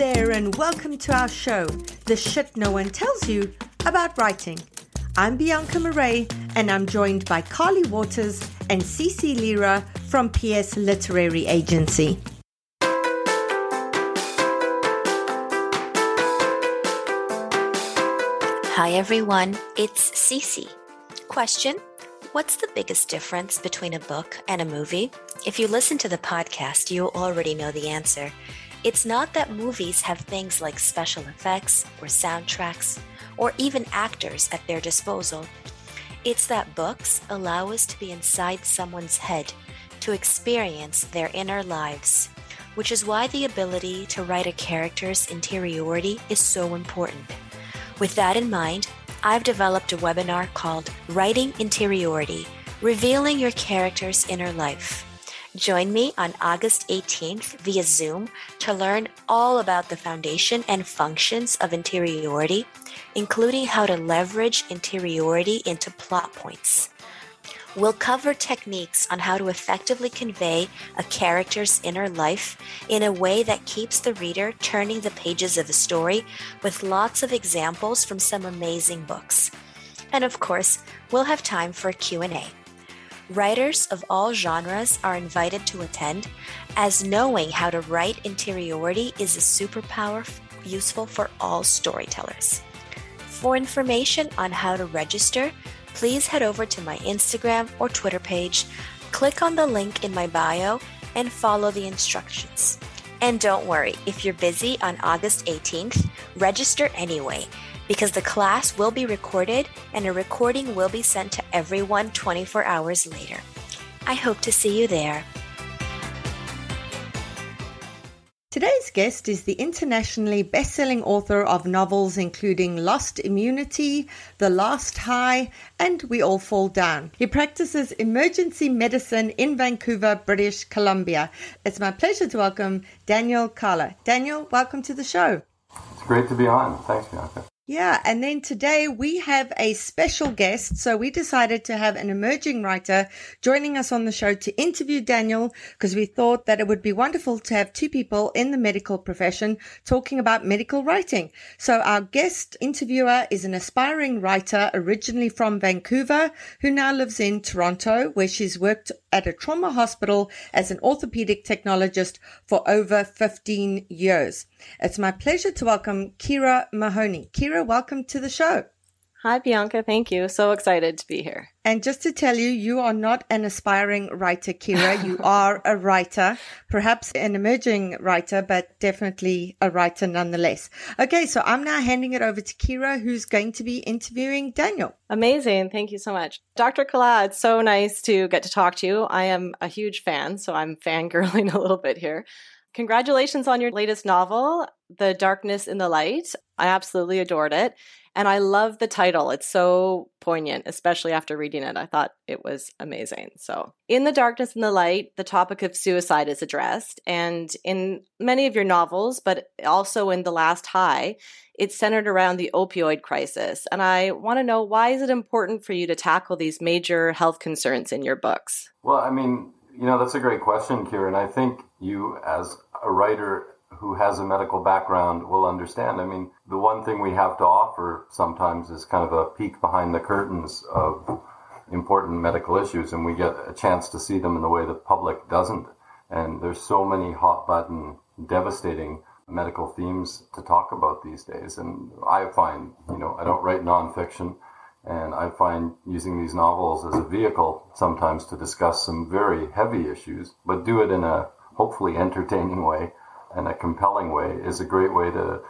There, and welcome to our show, The Shit No One Tells You About Writing. I'm Bianca Marais, and I'm joined by Carly Watters and Cece Lyra from PS Literary Agency. Hi everyone, it's Cece. Question What's the biggest difference between a book and a movie? If you listen to the podcast, you already know the answer. It's not that movies have things like special effects or soundtracks or even actors at their disposal. It's that books allow us to be inside someone's head, to experience their inner lives, which is why the ability to write a character's interiority is so important. With that in mind, I've developed a webinar called Writing Interiority, revealing your character's inner life. Join me on August 18th via Zoom to learn all about the foundation and functions of interiority, including how to leverage interiority into plot points. We'll cover techniques on how to effectively convey a character's inner life in a way that keeps the reader turning the pages of a story with lots of examples from some amazing books. And of course, we'll have time for a Q&A. Writers of all genres are invited to attend, as knowing how to write interiority is a superpower useful for all storytellers. For information on how to register, please head over to my Instagram or Twitter page, click on the link in my bio, and follow the instructions. And don't worry, if you're busy on August 18th, register anyway because the class will be recorded and a recording will be sent to everyone 24 hours later. I hope to see you there. Today's guest is the internationally best-selling author of novels including Lost Immunity, The Last High, and We All Fall Down. He practices emergency medicine in Vancouver, British Columbia. It's my pleasure to welcome Daniel Kalla. Daniel, welcome to the show. It's great to be on. Thanks, Bianca. Yeah, and then today we have a special guest. So we decided to have an emerging writer joining us on the show to interview Daniel because we thought that it would be wonderful to have two people in the medical profession talking about medical writing. So our guest interviewer is an aspiring writer originally from Vancouver who now lives in Toronto where she's worked at a trauma hospital as an orthopedic technologist for over 15 years. It's my pleasure to welcome Kira Mahoney. Kira, welcome to the show. Hi, Bianca. Thank you. So excited to be here. And just to tell you, you are not an aspiring writer, Kira. You are a writer, perhaps an emerging writer, but definitely a writer nonetheless. Okay, so I'm now handing it over to Kira, who's going to be interviewing Daniel. Amazing. Thank you so much. Dr. Kalla, it's so nice to get to talk to you. I am a huge fan, so I'm fangirling a little bit here. Congratulations on your latest novel, The Darkness in the Light. I absolutely adored it. And I love the title. It's so poignant, especially after reading it. I thought it was amazing. So, in The Darkness in the Light, the topic of suicide is addressed. And in many of your novels, but also in The Last High, it's centered around the opioid crisis. And I want to know why is it important for you to tackle these major health concerns in your books? Well, I mean, you know, that's a great question, Kieran. I think you, as a writer, who has a medical background will understand. I mean, the one thing we have to offer sometimes is kind of a peek behind the curtains of important medical issues, and we get a chance to see them in the way the public doesn't. And there's so many hot button, devastating medical themes to talk about these days. And I find, you know, I don't write nonfiction, and I find using these novels as a vehicle sometimes to discuss some very heavy issues, but do it in a hopefully entertaining way and a compelling way is a great way to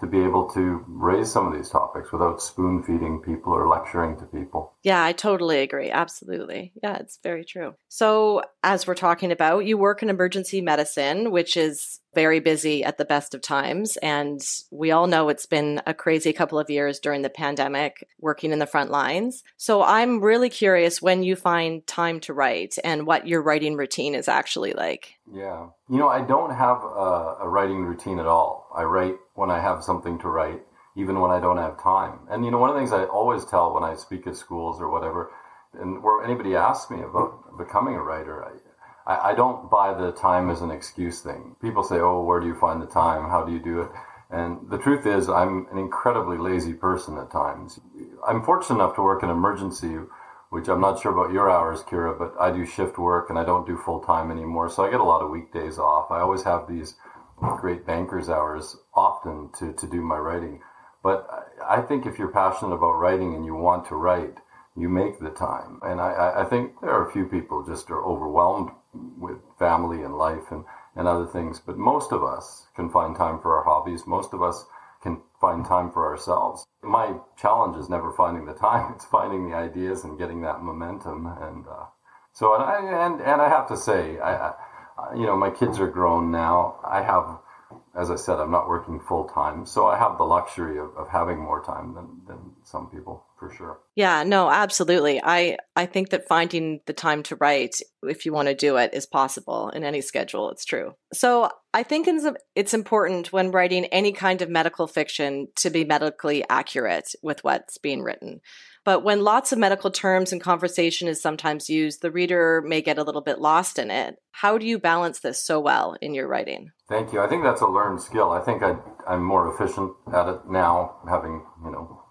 to be able to raise some of these topics without spoon feeding people or lecturing to people. Yeah, I totally agree. Absolutely. Yeah, it's very true. So, as we're talking about, you work in emergency medicine, which is very busy at the best of times. And we all know it's been a crazy couple of years during the pandemic working in the front lines. So I'm really curious when you find time to write and what your writing routine is actually like. Yeah. You know, I don't have a, a writing routine at all. I write when I have something to write, even when I don't have time. And, you know, one of the things I always tell when I speak at schools or whatever, and where anybody asks me about becoming a writer, I, I, don't buy the time as an excuse thing. People say, oh, where do you find the time? How do you do it? And the truth is, I'm an incredibly lazy person at times. I'm fortunate enough to work in emergency, which I'm not sure about your hours, Kira, but I do shift work and I don't do full time anymore. So I get a lot of weekdays off. I always have these great banker's hours often to, to do my writing. But I think if you're passionate about writing and you want to write, you make the time. And I, I think there are a few people just are overwhelmed with family and life and, and other things. But most of us can find time for our hobbies. Most of us can find time for ourselves. My challenge is never finding the time. It's finding the ideas and getting that momentum. And uh, so, and I, and, and I have to say, I, I, you know, my kids are grown now. I have as I said, I'm not working full time, so I have the luxury of, of having more time than, than some people for sure. Yeah, no, absolutely. I I think that finding the time to write, if you want to do it, is possible in any schedule. It's true. So I think it's important when writing any kind of medical fiction to be medically accurate with what's being written. But when lots of medical terms and conversation is sometimes used, the reader may get a little bit lost in it. How do you balance this so well in your writing? Thank you. I think that's a learned skill. I think I, I'm more efficient at it now, having you know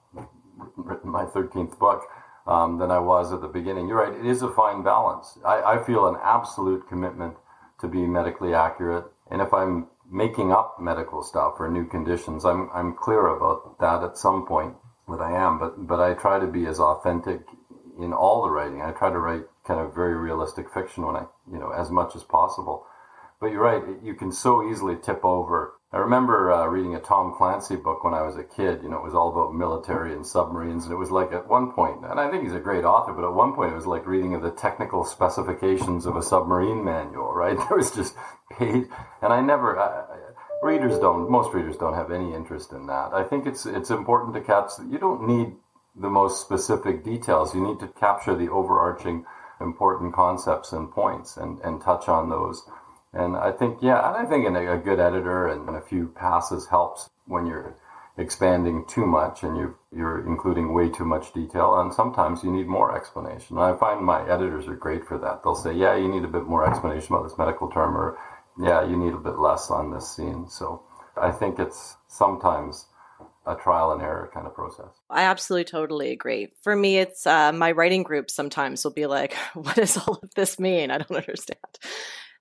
written my 13th book, um, than I was at the beginning. You're right. It is a fine balance. I, I feel an absolute commitment to be medically accurate, and if I'm making up medical stuff or new conditions, I'm I'm clear about that at some point that I am, but but I try to be as authentic in all the writing. I try to write kind of very realistic fiction when I, you know, as much as possible. But you're right, you can so easily tip over. I remember uh, reading a Tom Clancy book when I was a kid. You know, it was all about military and submarines, and it was like at one point, and I think he's a great author, but at one point it was like reading of the technical specifications of a submarine manual. Right? There was just page, and I never. I, readers don't most readers don't have any interest in that. I think it's it's important to catch you don't need the most specific details. You need to capture the overarching important concepts and points and and touch on those. And i think yeah and i think a, a good editor and, and a few passes helps when you're expanding too much and you you're including way too much detail. And sometimes you need more explanation. And i find my editors are great for that. They'll say yeah you need a bit more explanation about this medical term or yeah, you need a bit less on this scene. So I think it's sometimes a trial and error kind of process. I absolutely totally agree. For me, it's uh, my writing group sometimes will be like, what does all of this mean? I don't understand.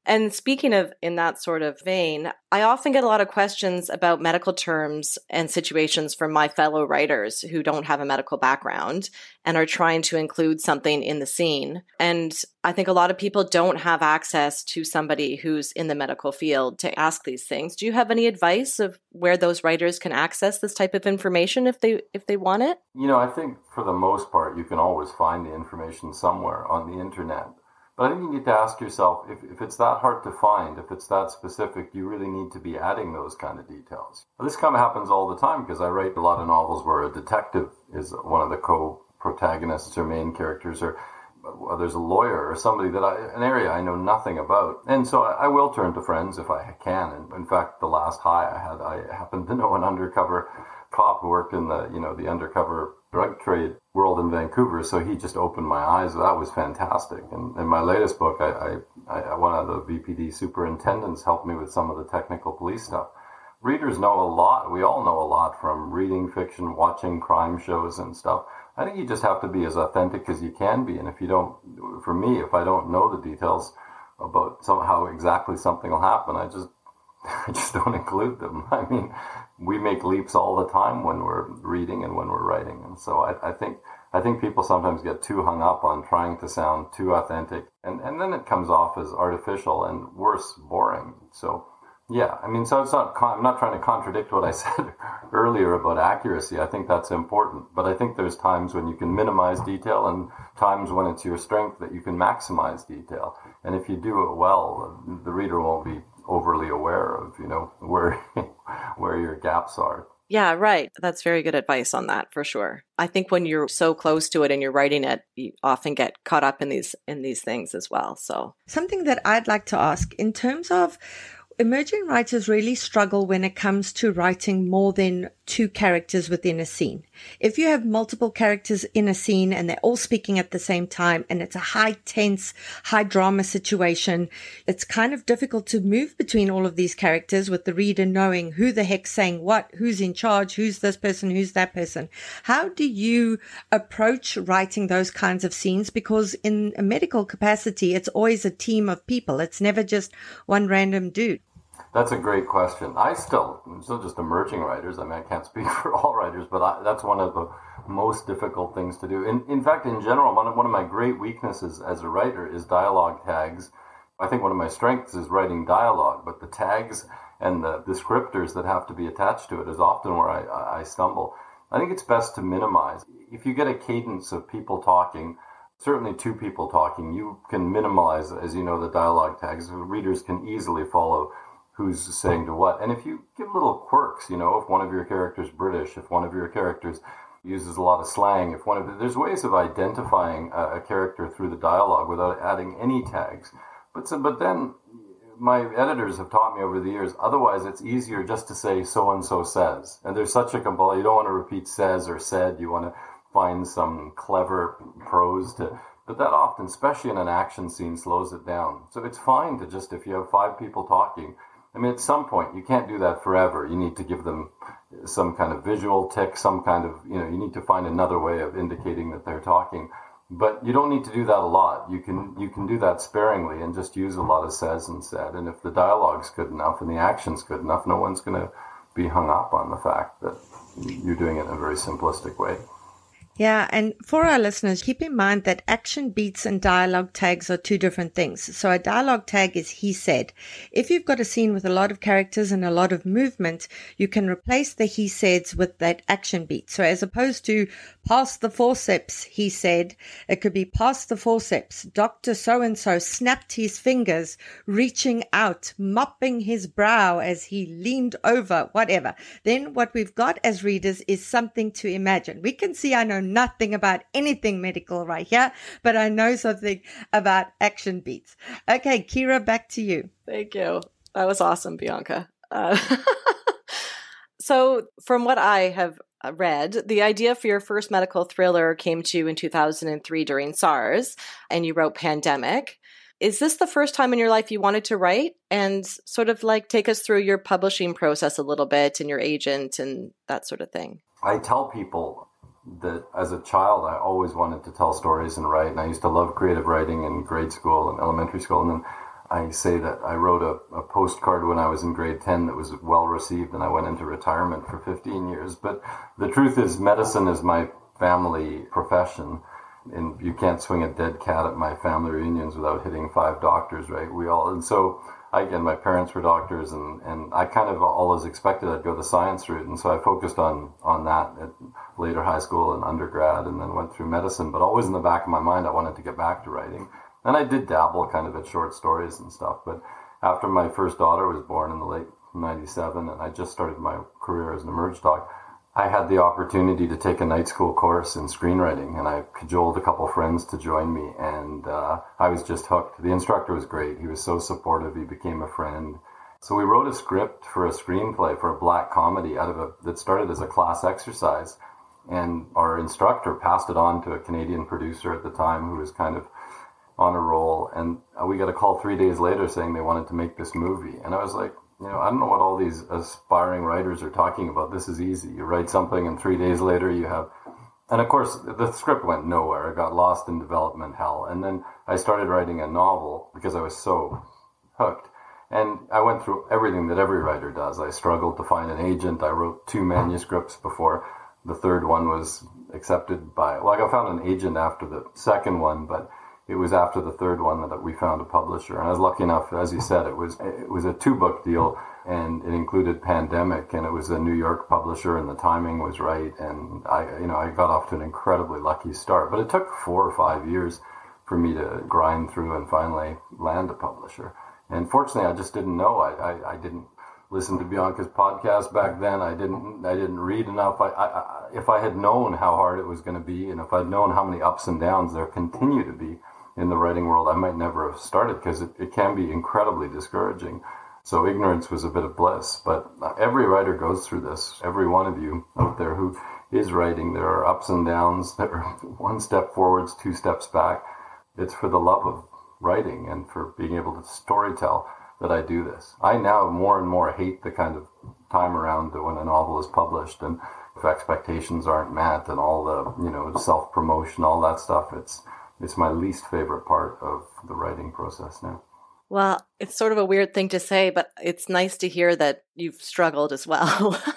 And speaking of in that sort of vein, I often get a lot of questions about medical terms and situations from my fellow writers who don't have a medical background and are trying to include something in the scene. And I think a lot of people don't have access to somebody who's in the medical field to ask these things. Do you have any advice of where those writers can access this type of information if they if they want it? You know, I think for the most part you can always find the information somewhere on the internet. But I think you need to ask yourself if, if it's that hard to find, if it's that specific, you really need to be adding those kind of details. This kind of happens all the time because I write a lot of novels where a detective is one of the co protagonists or main characters, or there's a lawyer or somebody that I, an area I know nothing about. And so I, I will turn to friends if I can. And in fact, the last high I had, I happened to know an undercover cop who worked in the, you know, the undercover drug trade world in Vancouver. So he just opened my eyes. That was fantastic. And in my latest book, I, I, I, one of the VPD superintendents helped me with some of the technical police stuff. Readers know a lot. We all know a lot from reading fiction, watching crime shows and stuff. I think you just have to be as authentic as you can be. And if you don't, for me, if I don't know the details about some, how exactly something will happen, I just I just don't include them. I mean, we make leaps all the time when we're reading and when we're writing, and so I, I, think I think people sometimes get too hung up on trying to sound too authentic, and and then it comes off as artificial and worse, boring. So. Yeah, I mean, so it's not. I'm not trying to contradict what I said earlier about accuracy. I think that's important, but I think there's times when you can minimize detail and times when it's your strength that you can maximize detail. And if you do it well, the reader won't be overly aware of, you know, where where your gaps are. Yeah, right. That's very good advice on that for sure. I think when you're so close to it and you're writing it, you often get caught up in these in these things as well. So something that I'd like to ask in terms of emerging writers really struggle when it comes to writing more than two characters within a scene. If you have multiple characters in a scene and they're all speaking at the same time and it's a high tense, high drama situation, it's kind of difficult to move between all of these characters with the reader knowing who the heck's saying what, who's in charge, who's this person, who's that person. How do you approach writing those kinds of scenes? Because in a medical capacity, it's always a team of people. It's never just one random dude. That's a great question. I still, I'm still just emerging writers. I mean, I can't speak for all writers, but I, that's one of the most difficult things to do. In, in fact, in general, one of, one of my great weaknesses as a writer is dialogue tags. I think one of my strengths is writing dialogue, but the tags and the descriptors that have to be attached to it is often where I, I stumble. I think it's best to minimize. If you get a cadence of people talking, certainly two people talking, you can minimize, as you know, the dialogue tags. Readers can easily follow who's saying to what. And if you give little quirks, you know, if one of your characters British, if one of your characters uses a lot of slang, if one of the, there's ways of identifying a, a, character through the dialogue without adding any tags. But so, but then my editors have taught me over the years. Otherwise, it's easier just to say so and so says. And there's such a compulsion. You don't want to repeat says or said. You want to find some clever prose to. But that often, especially in an action scene, slows it down. So it's fine to just if you have five people talking, I mean, at some point, you can't do that forever. You need to give them some kind of visual tick, some kind of, you know, you need to find another way of indicating that they're talking. But you don't need to do that a lot. You can you can do that sparingly and just use a lot of says and said. And if the dialogue's good enough and the action's good enough, no one's going to be hung up on the fact that you're doing it in a very simplistic way. Yeah, and for our listeners, keep in mind that action beats and dialogue tags are two different things. So a dialogue tag is he said. If you've got a scene with a lot of characters and a lot of movement, you can replace the he saids with that action beat. So as opposed to pass the forceps, he said, it could be pass the forceps. Dr. So and so snapped his fingers, reaching out, mopping his brow as he leaned over, whatever. Then what we've got as readers is something to imagine. We can see, I know nothing about anything medical right here, but I know something about action beats. Okay, Kira, back to you. Thank you. That was awesome, Bianca. Uh, so, from what I have uh, read, the idea for your first medical thriller came to you in 2003 during SARS, and you wrote Pandemic. is this the first time in your life you wanted to write? And sort of like take us through your publishing process a little bit and your agent and that sort of thing. I tell people that as a child, I always wanted to tell stories and write. And I used to love creative writing in grade school and elementary school. And then I say that I wrote a, a, postcard when I was in grade 10 that was well received, and I went into retirement for 15 years. But the truth is, medicine is my family profession. And you can't swing a dead cat at my family reunions without hitting five doctors, right? We all, and so I, again, my parents were doctors, and, and I kind of always expected I'd go the science route. And so I focused on, on that at later high school and undergrad, and then went through medicine. But always in the back of my mind, I wanted to get back to writing. And I did dabble kind of at short stories and stuff. But after my first daughter was born in the late 97, and I just started my career as an emerge doc, I had the opportunity to take a night school course in screenwriting, and I cajoled a couple friends to join me, and uh, I was just hooked. The instructor was great. He was so supportive. He became a friend. So we wrote a script for a screenplay for a black comedy out of a that started as a class exercise, and our instructor passed it on to a Canadian producer at the time who was kind of on a roll, and we got a call three days later saying they wanted to make this movie, and I was like, you know, I don't know what all these aspiring writers are talking about. This is easy. You write something, and three days later you have, and of course the script went nowhere. It got lost in development hell, and then I started writing a novel because I was so hooked. And I went through everything that every writer does. I struggled to find an agent. I wrote two manuscripts before the third one was accepted by. Well, I found an agent after the second one, but it was after the third one that we found a publisher. And I was lucky enough, as you said, it was it was a two book deal, and it included pandemic, and it was a New York publisher, and the timing was right. And I, you know, I got off to an incredibly lucky start. But it took four or five years for me to grind through and finally land a publisher. And fortunately, I just didn't know. I, I, I didn't listen to Bianca's podcast back then. I didn't I didn't read enough. I, I, if I had known how hard it was going to be, and if I'd known how many ups and downs there continue to be, in the writing world, I might never have started because it, it can be incredibly discouraging. So ignorance was a bit of bliss. But uh, every writer goes through this. Every one of you out there who is writing, there are ups and downs. There are one step forwards, two steps back. It's for the love of writing and for being able to storytell that I do this. I now more and more hate the kind of time around when a novel is published and if expectations aren't met and all the, you know, self promotion, all that stuff. It's it's my least favorite part of the writing process now. Well, it's sort of a weird thing to say, but it's nice to hear that you've struggled as well.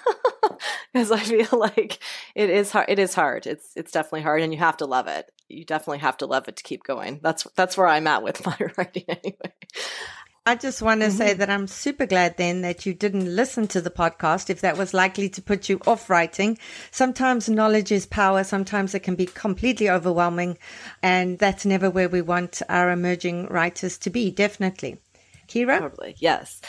Because I feel like it is hard. It is hard. It's it's definitely hard, and you have to love it. You definitely have to love it to keep going. That's that's where I'm at with my writing anyway. I just want to mm-hmm. say that I'm super glad then that you didn't listen to the podcast if that was likely to put you off writing. Sometimes knowledge is power. Sometimes it can be completely overwhelming. And that's never where we want our emerging writers to be, definitely. Kira? Totally, yes.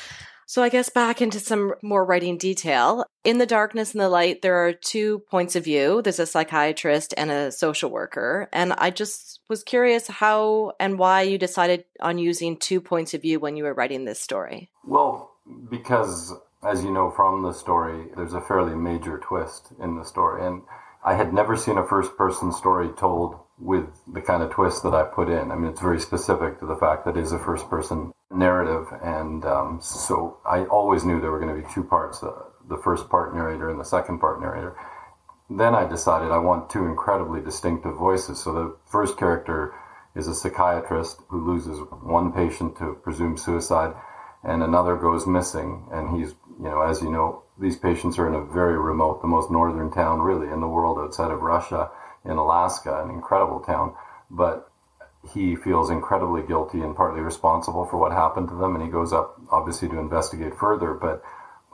So I guess back into some more writing detail. In the darkness and the light, there are two points of view. There's a psychiatrist and a social worker. And I just was curious how and why you decided on using two points of view when you were writing this story. Well, because as you know from the story, there's a fairly major twist in the story. And I had never seen a first person story told with the kind of twist that I put in. I mean, it's very specific to the fact that it is a first person narrative. And um, so I always knew there were going to be two parts uh, the first part narrator and the second part narrator. Then I decided I want two incredibly distinctive voices. So the first character is a psychiatrist who loses one patient to presumed suicide and another goes missing. And he's, you know, as you know, these patients are in a very remote, the most northern town really in the world outside of Russia in Alaska, an incredible town. But he feels incredibly guilty and partly responsible for what happened to them, and he goes up obviously to investigate further. But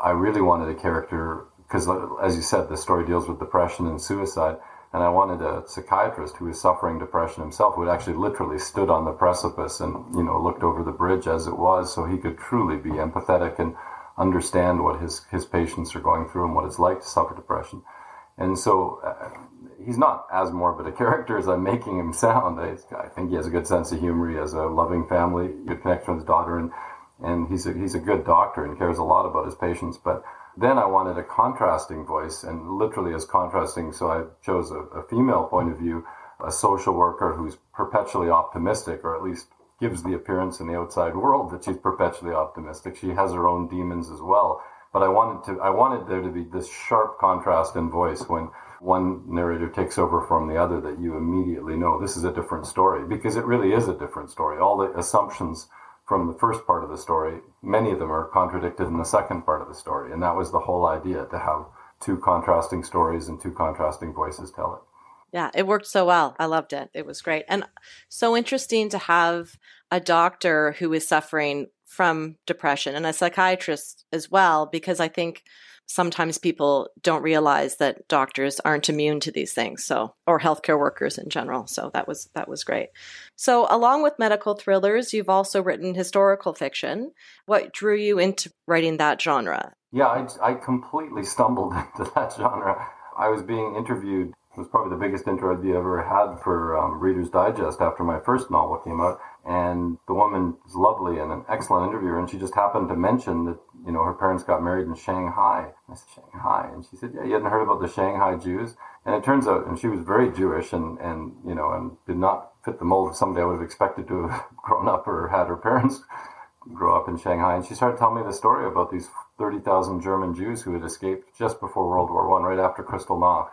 I really wanted a character because, as you said, the story deals with depression and suicide, and I wanted a psychiatrist who was suffering depression himself, who had actually literally stood on the precipice and you know looked over the bridge as it was, so he could truly be empathetic and understand what his his patients are going through and what it's like to suffer depression. And so uh, he's not as morbid a character as I'm making him sound. I, I, think he has a good sense of humor. He has a loving family, good connection with his daughter, and and he's a, he's a good doctor and cares a lot about his patients. But then I wanted a contrasting voice, and literally as contrasting. So I chose a, a female point of view, a social worker who's perpetually optimistic, or at least gives the appearance in the outside world that she's perpetually optimistic. She has her own demons as well. But I wanted to I wanted there to be this sharp contrast in voice when one narrator takes over from the other that you immediately know this is a different story because it really is a different story. All the assumptions from the first part of the story, many of them are contradicted in the second part of the story. And that was the whole idea to have two contrasting stories and two contrasting voices tell it. Yeah, it worked so well. I loved it. It was great. And so interesting to have a doctor who is suffering from depression and a psychiatrist as well, because I think sometimes people don't realize that doctors aren't immune to these things so or healthcare workers in general so that was that was great so along with medical thrillers you've also written historical fiction what drew you into writing that genre yeah i, I completely stumbled into that genre i was being interviewed it was probably the biggest interview I ever had for um, Reader's Digest after my first novel came out. And the woman was lovely and an excellent interviewer. And she just happened to mention that, you know, her parents got married in Shanghai. I said, Shanghai? And she said, yeah, you hadn't heard about the Shanghai Jews? And it turns out, and she was very Jewish and, and, you know, and did not fit the mold of somebody I would have expected to have grown up or had her parents grow up in Shanghai. And she started telling me the story about these 30,000 German Jews who had escaped just before World War One, right after Kristallnacht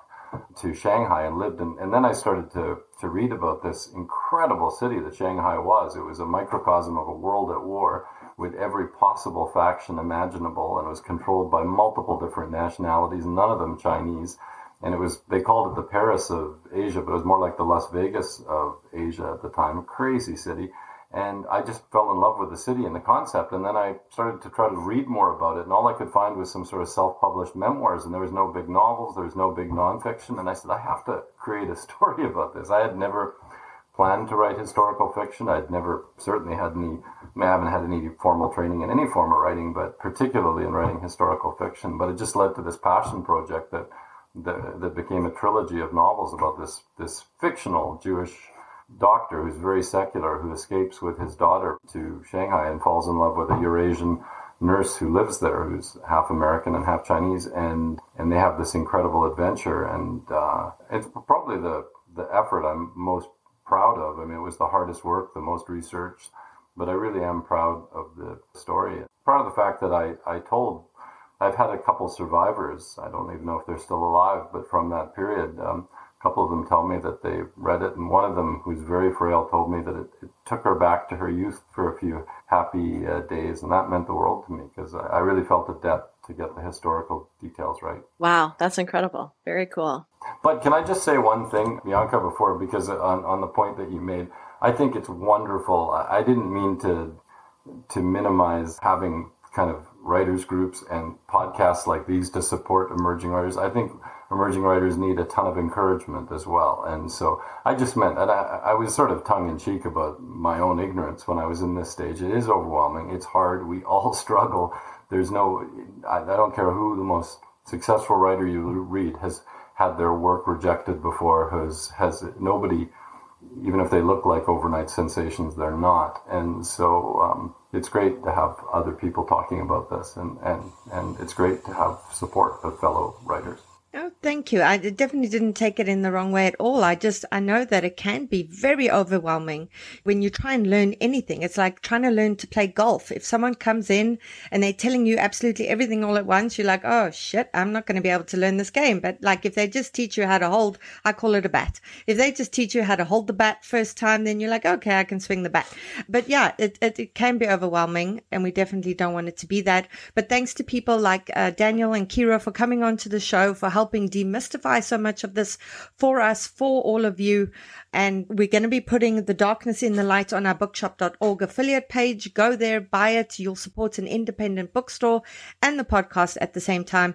to Shanghai and lived in, and then I started to, to read about this incredible city that Shanghai was. It was a microcosm of a world at war with every possible faction imaginable and it was controlled by multiple different nationalities, none of them Chinese. And it was, they called it the Paris of Asia, but it was more like the Las Vegas of Asia at the time. Crazy city and I just fell in love with the city and the concept. And then I started to try to read more about it, and all I could find was some sort of self-published memoirs, and there was no big novels, there was no big nonfiction. And I said, I have to create a story about this. I had never planned to write historical fiction. I'd never certainly had any, I haven't had any formal training in any form of writing, but particularly in writing historical fiction. But it just led to this passion project that that, that became a trilogy of novels about this this fictional Jewish doctor who's very secular who escapes with his daughter to Shanghai and falls in love with a Eurasian nurse who lives there who's half American and half Chinese and and they have this incredible adventure and uh, it's probably the the effort I'm most proud of. I mean it was the hardest work, the most research, but I really am proud of the story. Proud of the fact that I, I told I've had a couple survivors. I don't even know if they're still alive, but from that period, um, a couple of them tell me that they read it, and one of them, who's very frail, told me that it, it took her back to her youth for a few happy uh, days, and that meant the world to me because I, I really felt a debt to get the historical details right. Wow, that's incredible. Very cool. But can I just say one thing, Bianca, before, because on, on the point that you made, I think it's wonderful. I didn't mean to to minimize having kind of writers groups and podcasts like these to support emerging writers. I think emerging writers need a ton of encouragement as well. And so I just meant, and I, I was sort of tongue in cheek about my own ignorance when I was in this stage. It is overwhelming. It's hard. We all struggle. There's no, I, I don't care who the most successful writer you read has had their work rejected before, has, has nobody, even if they look like overnight sensations, they're not. And so um, it's great to have other people talking about this, and, and, and it's great to have support of fellow writers. Oh, thank you. I definitely didn't take it in the wrong way at all. I just, I know that it can be very overwhelming when you try and learn anything. It's like trying to learn to play golf. If someone comes in and they're telling you absolutely everything all at once, you're like, oh shit, I'm not going to be able to learn this game. But like if they just teach you how to hold, I call it a bat. If they just teach you how to hold the bat first time, then you're like, okay, I can swing the bat. But yeah, it, it, it can be overwhelming and we definitely don't want it to be that. But thanks to people like uh, Daniel and Kira for coming onto the show, for helping demystify so much of this for us, for all of you. And we're going to be putting The Darkness in the Light on our bookshop.org affiliate page. Go there, buy it. You'll support an independent bookstore and the podcast at the same time.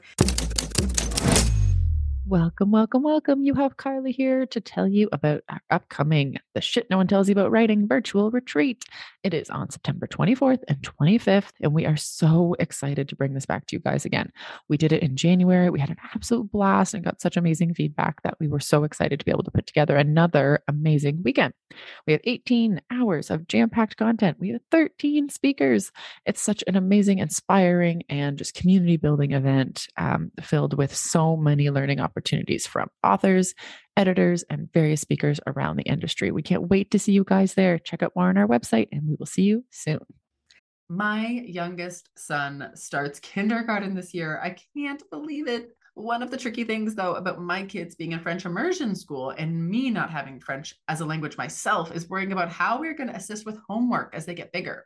Welcome, welcome, welcome. You have Carly here to tell you about our upcoming The Shit No One Tells You About Writing virtual retreat. It is on September 24th and 25th, and we are so excited to bring this back to you guys again. We did it in January. We had an absolute blast and got such amazing feedback that we were so excited to be able to put together another amazing weekend. We have 18 hours of jam packed content. We have 13 speakers. It's such an amazing, inspiring, and just community building event um, filled with so many learning opportunities opportunities from authors, editors, and various speakers around the industry. We can't wait to see you guys there. Check out more on our website, and we will see you soon. My youngest son starts kindergarten this year. I can't believe it. One of the tricky things, though, about my kids being in French immersion school and me not having French as a language myself is worrying about how we're going to assist with homework as they get bigger.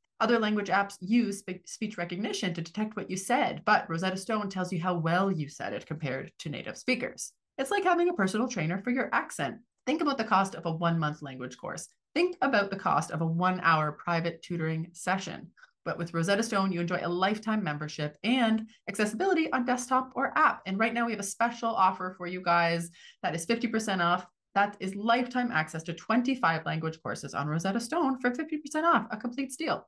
other language apps use speech recognition to detect what you said, but Rosetta Stone tells you how well you said it compared to native speakers. It's like having a personal trainer for your accent. Think about the cost of a one month language course. Think about the cost of a one hour private tutoring session. But with Rosetta Stone, you enjoy a lifetime membership and accessibility on desktop or app. And right now, we have a special offer for you guys that is 50% off. That is lifetime access to 25 language courses on Rosetta Stone for 50% off, a complete steal.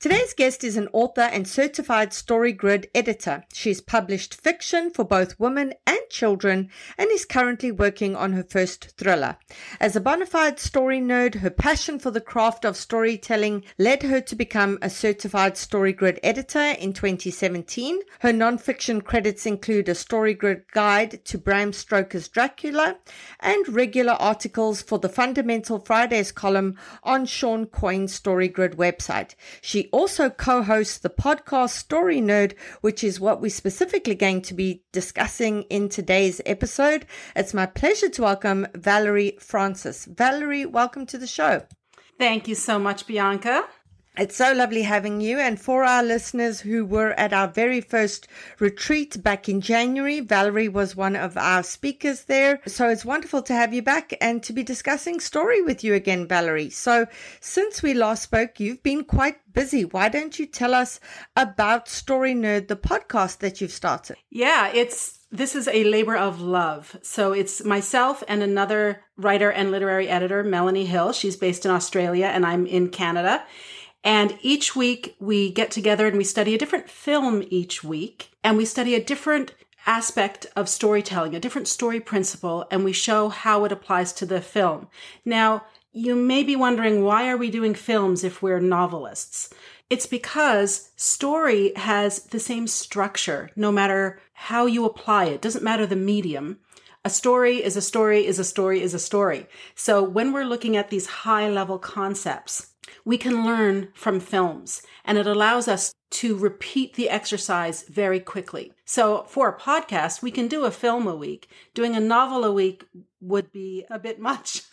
Today's guest is an author and certified StoryGrid editor. She's published fiction for both women and children and is currently working on her first thriller. As a bona fide story nerd, her passion for the craft of storytelling led her to become a certified StoryGrid editor in 2017. Her nonfiction credits include a StoryGrid guide to Bram Stoker's Dracula and regular articles for the Fundamental Fridays column on Shawn Coyne's StoryGrid website. She also co hosts the podcast Story Nerd, which is what we're specifically going to be discussing in today's episode. It's my pleasure to welcome Valerie Francis. Valerie, welcome to the show. Thank you so much, Bianca. It's so lovely having you. And for our listeners who were at our very first retreat back in January, Valerie was one of our speakers there. So it's wonderful to have you back and to be discussing story with you again, Valerie. So since we last spoke, you've been quite busy. Why don't you tell us about Story Nerd, the podcast that you've started? Yeah, it's this is a labor of love. So it's myself and another writer and literary editor, Melanie Hill. She's based in Australia and I'm in Canada And each week we get together and we study a different film each week and we study a different aspect of storytelling, a different story principle, and we show how it applies to the film. Now, you may be wondering why are we doing films if we're novelists? It's because story has the same structure no matter how you apply it. Doesn't matter the medium. A story is a story is a story is a story. So when we're looking at these high level concepts, we can learn from films and it allows us to repeat the exercise very quickly. So for a podcast, we can do a film a week. Doing a novel a week would be a bit much.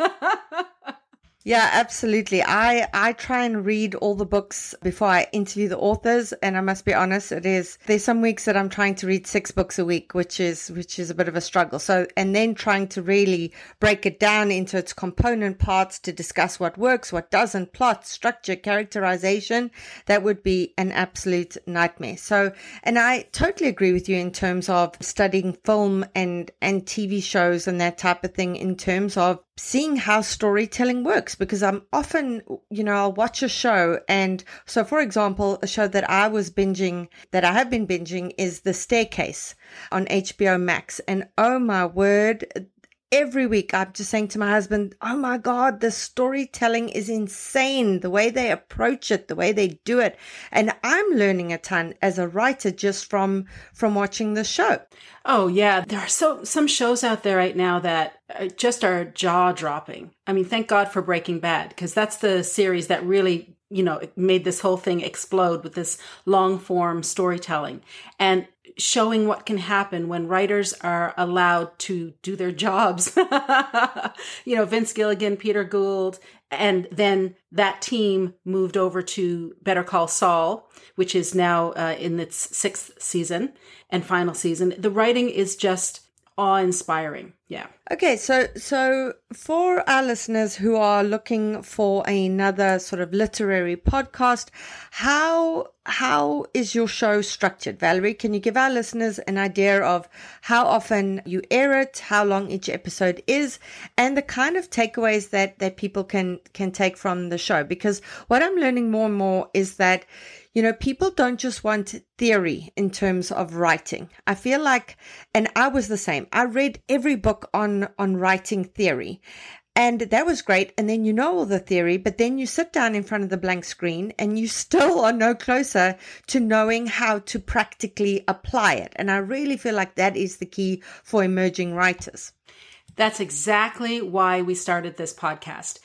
Yeah, absolutely. I I try and read all the books before I interview the authors, and I must be honest, it is there's some weeks that I'm trying to read six books a week, which is which is a bit of a struggle. So, and then trying to really break it down into its component parts to discuss what works, what doesn't, plot, structure, characterization, that would be an absolute nightmare. So, and I totally agree with you in terms of studying film and and TV shows and that type of thing in terms of seeing how storytelling works because I'm often, you know, I'll watch a show. And so, for example, a show that I was binging, that I have been binging, is The Staircase on HBO Max. And oh my word, every week I'm just saying to my husband, "Oh my god, the storytelling is insane. The way they approach it, the way they do it." And I'm learning a ton as a writer just from from watching the show. Oh yeah, there are so some shows out there right now that uh, just are jaw dropping. I mean, thank God for Breaking Bad because that's the series that really you know made this whole thing explode with this long form storytelling and showing what can happen when writers are allowed to do their jobs. you know, Vince Gilligan, Peter Gould, and then that team moved over to Better Call Saul, which is now uh, in its sixth season and final season. The writing is just awe inspiring. Yeah. Okay, so so for our listeners who are looking for another sort of literary podcast, how how is your show structured? Valerie, can you give our listeners an idea of how often you air it, how long each episode is, and the kind of takeaways that that people can can take from the show? Because what I'm learning more and more is that you know, people don't just want theory in terms of writing. I feel like, and I was the same. I read every book on, on writing theory. And that was great. And then you know all the theory, but then you sit down in front of the blank screen and you still are no closer to knowing how to practically apply it. And I really feel like that is the key for emerging writers. That's exactly why we started this podcast.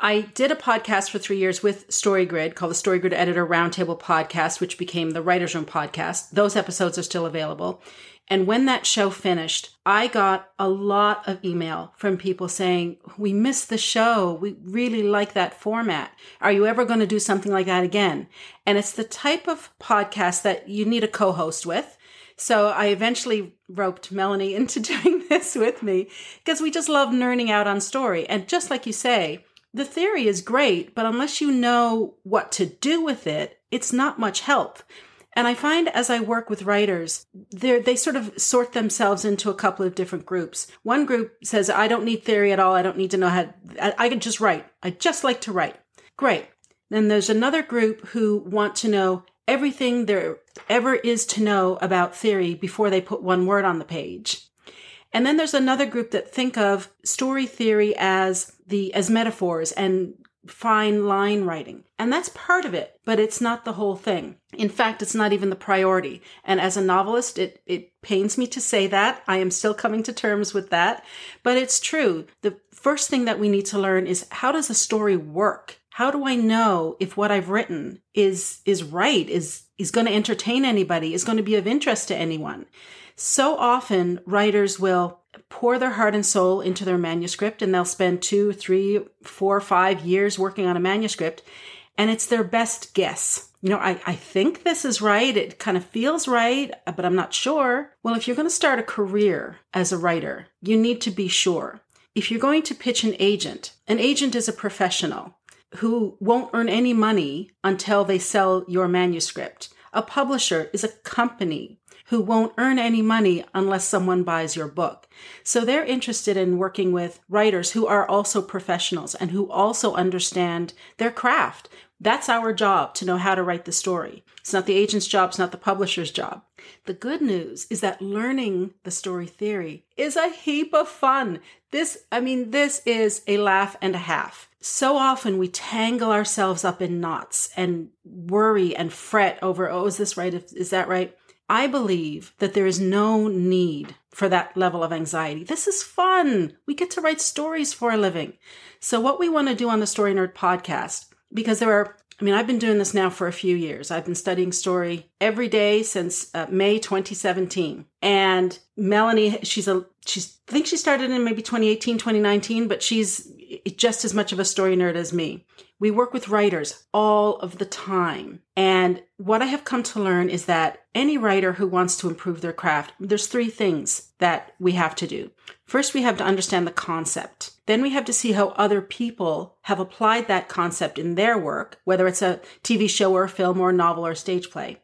I did a podcast for three years with StoryGrid called the StoryGrid Editor Roundtable Podcast, which became the Writers Room Podcast. Those episodes are still available. And when that show finished, I got a lot of email from people saying, We missed the show. We really like that format. Are you ever going to do something like that again? And it's the type of podcast that you need a co host with. So I eventually roped Melanie into doing this with me because we just love nerding out on story. And just like you say, the theory is great, but unless you know what to do with it, it's not much help. And I find as I work with writers, they sort of sort themselves into a couple of different groups. One group says, I don't need theory at all. I don't need to know how, I, I can just write. I just like to write. Great. Then there's another group who want to know everything there ever is to know about theory before they put one word on the page. And then there's another group that think of story theory as the as metaphors and fine line writing. And that's part of it, but it's not the whole thing. In fact, it's not even the priority. And as a novelist, it, it pains me to say that. I am still coming to terms with that. But it's true. The first thing that we need to learn is how does a story work? How do I know if what I've written is is right, is is going to entertain anybody, is going to be of interest to anyone? So often writers will pour their heart and soul into their manuscript and they'll spend two, three, four, five years working on a manuscript and it's their best guess. You know, I, I think this is right. It kind of feels right, but I'm not sure. Well, if you're going to start a career as a writer, you need to be sure. If you're going to pitch an agent, an agent is a professional who won't earn any money until they sell your manuscript. A publisher is a company who won't earn any money unless someone buys your book. So they're interested in working with writers who are also professionals and who also understand their craft. That's our job to know how to write the story. It's not the agent's job, it's not the publisher's job. The good news is that learning the story theory is a heap of fun. This, I mean, this is a laugh and a half. So often we tangle ourselves up in knots and worry and fret over, oh, is this right? Is that right? I believe that there is no need for that level of anxiety. This is fun. We get to write stories for a living. So, what we want to do on the Story Nerd podcast, because there are I mean, I've been doing this now for a few years. I've been studying story every day since uh, May 2017. And Melanie, she's a, she's, I think she started in maybe 2018, 2019, but she's just as much of a story nerd as me. We work with writers all of the time. And what I have come to learn is that any writer who wants to improve their craft, there's three things that we have to do. First, we have to understand the concept. Then we have to see how other people have applied that concept in their work, whether it's a TV show or a film or a novel or a stage play.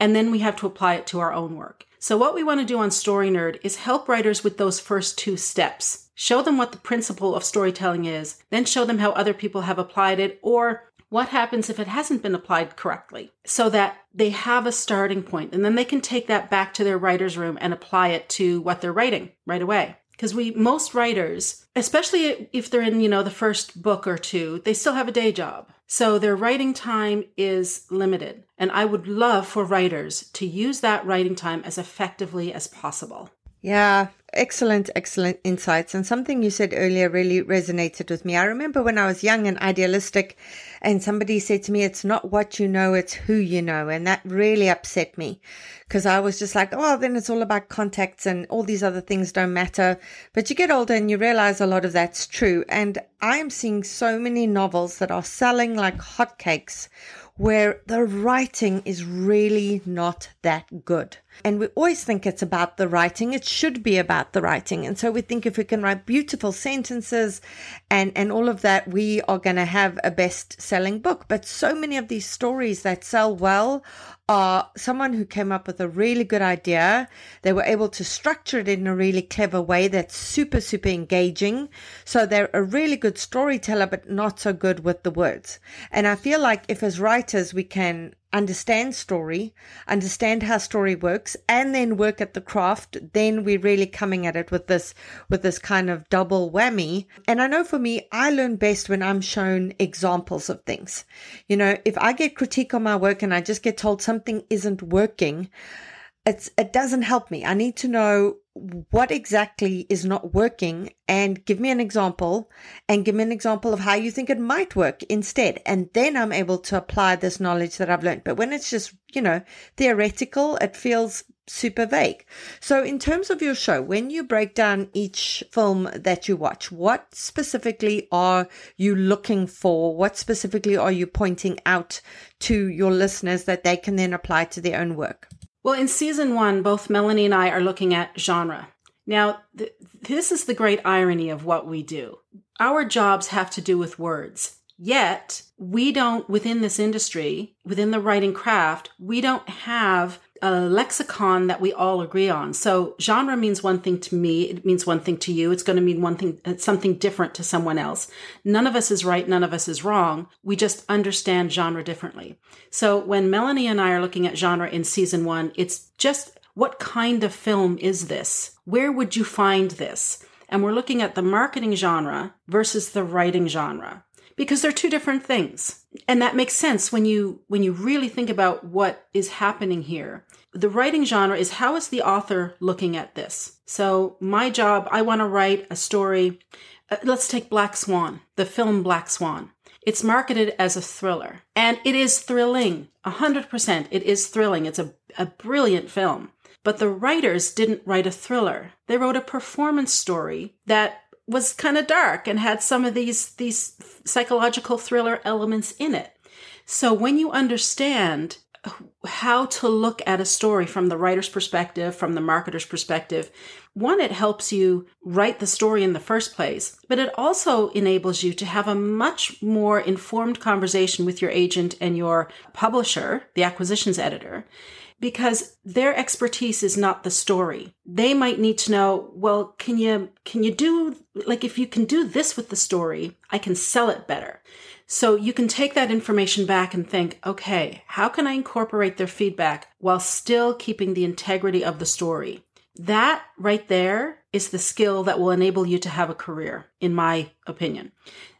And then we have to apply it to our own work. So what we want to do on Story Nerd is help writers with those first two steps. Show them what the principle of storytelling is, then show them how other people have applied it or what happens if it hasn't been applied correctly so that they have a starting point and then they can take that back to their writer's room and apply it to what they're writing right away because we most writers especially if they're in you know the first book or two they still have a day job so their writing time is limited. And I would love for writers to use that writing time as effectively as possible. Yeah, excellent, excellent insights. And something you said earlier really resonated with me. I remember when I was young and idealistic, and somebody said to me, It's not what you know, it's who you know. And that really upset me because I was just like, Oh, then it's all about contacts and all these other things don't matter. But you get older and you realize a lot of that's true. And I am seeing so many novels that are selling like hotcakes where the writing is really not that good. And we always think it's about the writing. It should be about the writing. And so we think if we can write beautiful sentences and, and all of that, we are going to have a best selling book. But so many of these stories that sell well are someone who came up with a really good idea. They were able to structure it in a really clever way that's super, super engaging. So they're a really good storyteller, but not so good with the words. And I feel like if as writers we can understand story, understand how story works, and then work at the craft, then we're really coming at it with this with this kind of double whammy. And I know for me, I learn best when I'm shown examples of things. You know, if I get critique on my work and I just get told something isn't working, it's it doesn't help me. I need to know what exactly is not working and give me an example and give me an example of how you think it might work instead. And then I'm able to apply this knowledge that I've learned. But when it's just, you know, theoretical, it feels super vague. So in terms of your show, when you break down each film that you watch, what specifically are you looking for? What specifically are you pointing out to your listeners that they can then apply to their own work? Well, in season one, both Melanie and I are looking at genre. Now, th- this is the great irony of what we do. Our jobs have to do with words. Yet, we don't, within this industry, within the writing craft, we don't have a lexicon that we all agree on. So genre means one thing to me. It means one thing to you. It's going to mean one thing, uh, something different to someone else. None of us is right. None of us is wrong. We just understand genre differently. So when Melanie and I are looking at genre in season one, it's just what kind of film is this? Where would you find this? And we're looking at the marketing genre versus the writing genre because they're two different things. And that makes sense when you when you really think about what is happening here. The writing genre is how is the author looking at this? So my job, I want to write a story. Uh, let's take Black Swan, the film Black Swan. It's marketed as a thriller, and it is thrilling. 100%. It is thrilling. It's a, a brilliant film. But the writers didn't write a thriller. They wrote a performance story that was kind of dark and had some of these these psychological thriller elements in it. So when you understand how to look at a story from the writer's perspective, from the marketer's perspective, one, it helps you write the story in the first place, but it also enables you to have a much more informed conversation with your agent and your publisher, the acquisitions editor, because their expertise is not the story. They might need to know, well, can you can you do like if you can do this with the story, I can sell it better. So you can take that information back and think, okay, how can I incorporate their feedback while still keeping the integrity of the story? That right there is the skill that will enable you to have a career, in my opinion.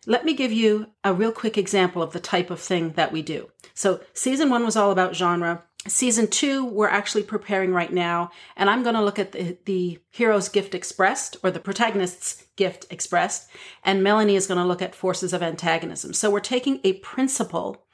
Let me give you a real quick example of the type of thing that we do. So, season one was all about genre. Season two, we're actually preparing right now, and I'm going to look at the, the hero's gift expressed or the protagonist's gift expressed, and Melanie is going to look at forces of antagonism. So we're taking a principle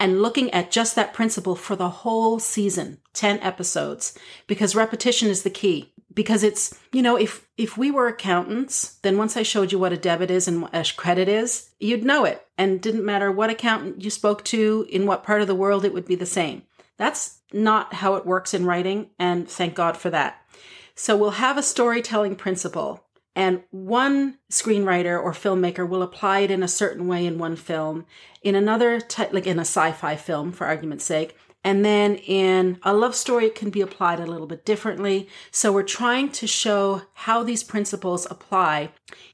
and looking at just that principle for the whole season, 10 episodes, because repetition is the key. Because it's, you know, if, if we were accountants, then once I showed you what a debit is and what a credit is, you'd know it. And didn't matter what accountant you spoke to, in what part of the world, it would be the same. That's not how it works in writing, and thank God for that. So we'll have a storytelling principle, and one screenwriter or filmmaker will apply it in a certain way in one film, in another, t- like in a sci fi film, for argument's sake, and then in a love story, it can be applied a little bit differently. So we're trying to show how these principles apply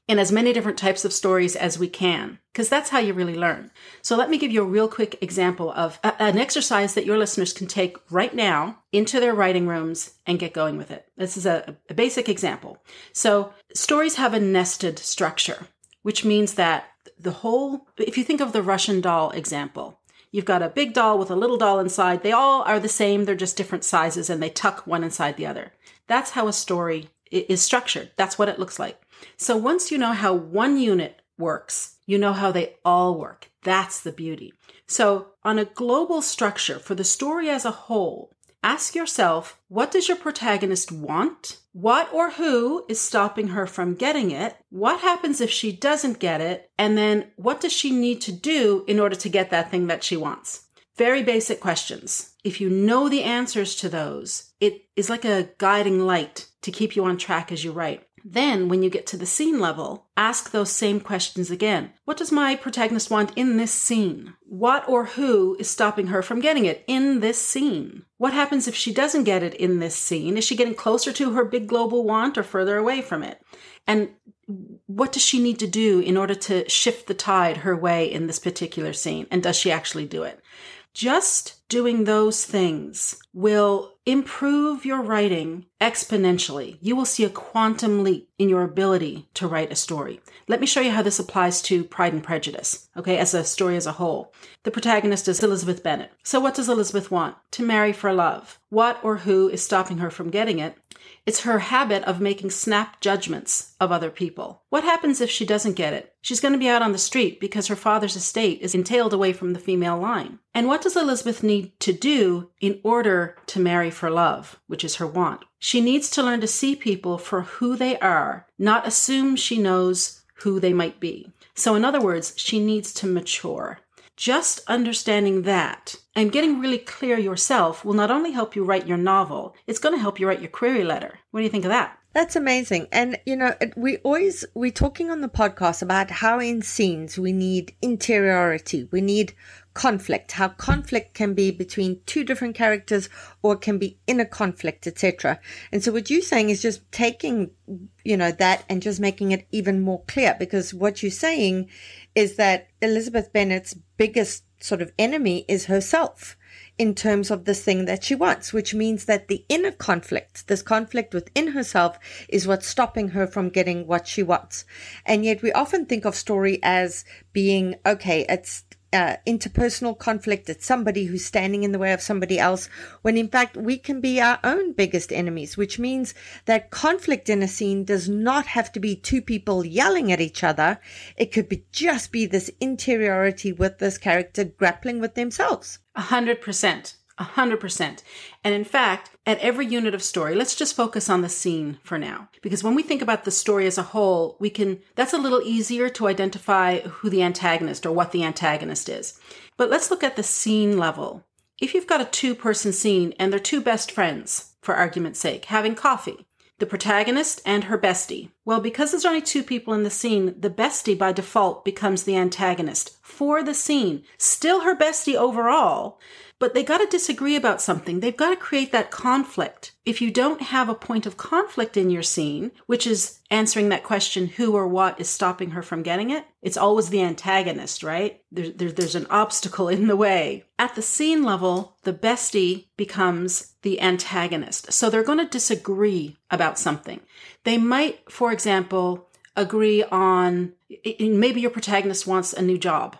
in as many different types of stories as we can, because that's how you really learn. So let me give you a real quick example of a, an exercise that your listeners can take right now into their writing rooms and get going with it. This is a, a basic example. So stories have a nested structure, which means that the whole, if you think of the Russian doll example, You've got a big doll with a little doll inside. They all are the same, they're just different sizes and they tuck one inside the other. That's how a story is structured. That's what it looks like. So once you know how one unit works, you know how they all work. That's the beauty. So, on a global structure for the story as a whole, Ask yourself, what does your protagonist want? What or who is stopping her from getting it? What happens if she doesn't get it? And then what does she need to do in order to get that thing that she wants? Very basic questions. If you know the answers to those, it is like a guiding light to keep you on track as you write. Then, when you get to the scene level, ask those same questions again. What does my protagonist want in this scene? What or who is stopping her from getting it in this scene? What happens if she doesn't get it in this scene? Is she getting closer to her big global want or further away from it? And what does she need to do in order to shift the tide her way in this particular scene? And does she actually do it? Just doing those things will improve your writing exponentially. You will see a quantum leap in your ability to write a story. Let me show you how this applies to Pride and Prejudice, okay, as a story as a whole. The protagonist is Elizabeth Bennet. So, what does Elizabeth want? To marry for love. What or who is stopping her from getting it? It's her habit of making snap judgments of other people. What happens if she doesn't get it? She's going to be out on the street because her father's estate is entailed away from the female line. And what does Elizabeth need to do in order to marry for love, which is her want? She needs to learn to see people for who they are, not assume she knows who they might be. So, in other words, she needs to mature. Just understanding that and getting really clear yourself will not only help you write your novel, it's going to help you write your query letter. What do you think of that? That's amazing. And, you know, we always, we're talking on the podcast about how in scenes we need interiority. We need conflict, how conflict can be between two different characters or can be inner conflict, etc. And so what you're saying is just taking, you know, that and just making it even more clear because what you're saying is that Elizabeth Bennet's biggest sort of enemy is herself in terms of this thing that she wants, which means that the inner conflict, this conflict within herself, is what's stopping her from getting what she wants. And yet we often think of story as being, okay, it's uh, interpersonal conflict. It's somebody who's standing in the way of somebody else, when in fact we can be our own biggest enemies, which means that conflict in a scene does not have to be two people yelling at each other. It could be just be this interiority with this character grappling with themselves. A hundred percent. A hundred percent. And in fact, at every unit of story, let's just focus on the scene for now. Because when we think about the story as a whole, we can, that's a little easier to identify who the antagonist or what the antagonist is. But let's look at the scene level. If you've got a two person scene and they're two best friends, for argument's sake, having coffee, the protagonist and her bestie. Well, because there's only two people in the scene, the bestie by default becomes the antagonist for the scene. Still her bestie overall, but they got to disagree about something. They've got to create that conflict. If you don't have a point of conflict in your scene, which is answering that question, who or what is stopping her from getting it, it's always the antagonist, right? There, there, there's an obstacle in the way. At the scene level, the bestie becomes the antagonist. So they're going to disagree about something. They might, for example, agree on maybe your protagonist wants a new job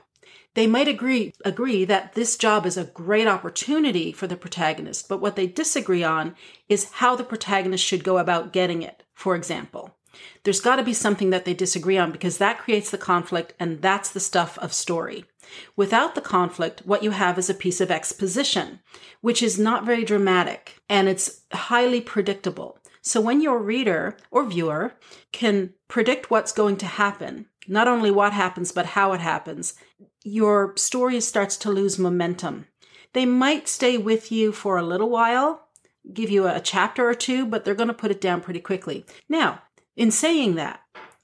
they might agree agree that this job is a great opportunity for the protagonist, but what they disagree on is how the protagonist should go about getting it. For example, there's got to be something that they disagree on because that creates the conflict and that's the stuff of story. Without the conflict, what you have is a piece of exposition, which is not very dramatic and it's highly predictable. So when your reader or viewer can predict what's going to happen, not only what happens, but how it happens, your story starts to lose momentum. They might stay with you for a little while, give you a chapter or two, but they're going to put it down pretty quickly. Now, in saying that,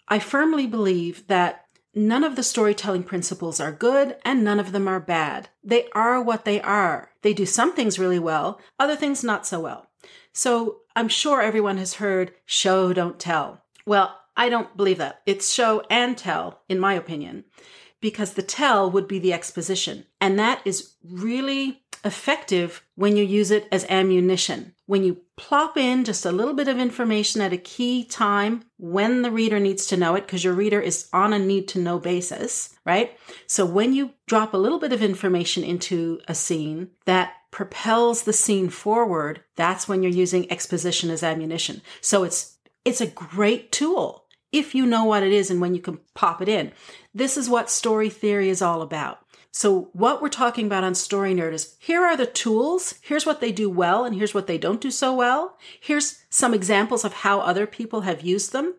I firmly believe that none of the storytelling principles are good and none of them are bad. They are what they are. They do some things really well, other things not so well. So I'm sure everyone has heard show, don't tell. Well, I don't believe that. It's show and tell, in my opinion because the tell would be the exposition. And that is really effective when you use it as ammunition. When you plop in just a little bit of information at a key time when the reader needs to know it, because your reader is on a need to know basis, right? So when you drop a little bit of information into a scene that propels the scene forward, that's when you're using exposition as ammunition. So it's it's a great tool if you know what it is and when you can pop it in. This is what story theory is all about. So, what we're talking about on Story Nerd is here are the tools, here's what they do well, and here's what they don't do so well. Here's some examples of how other people have used them.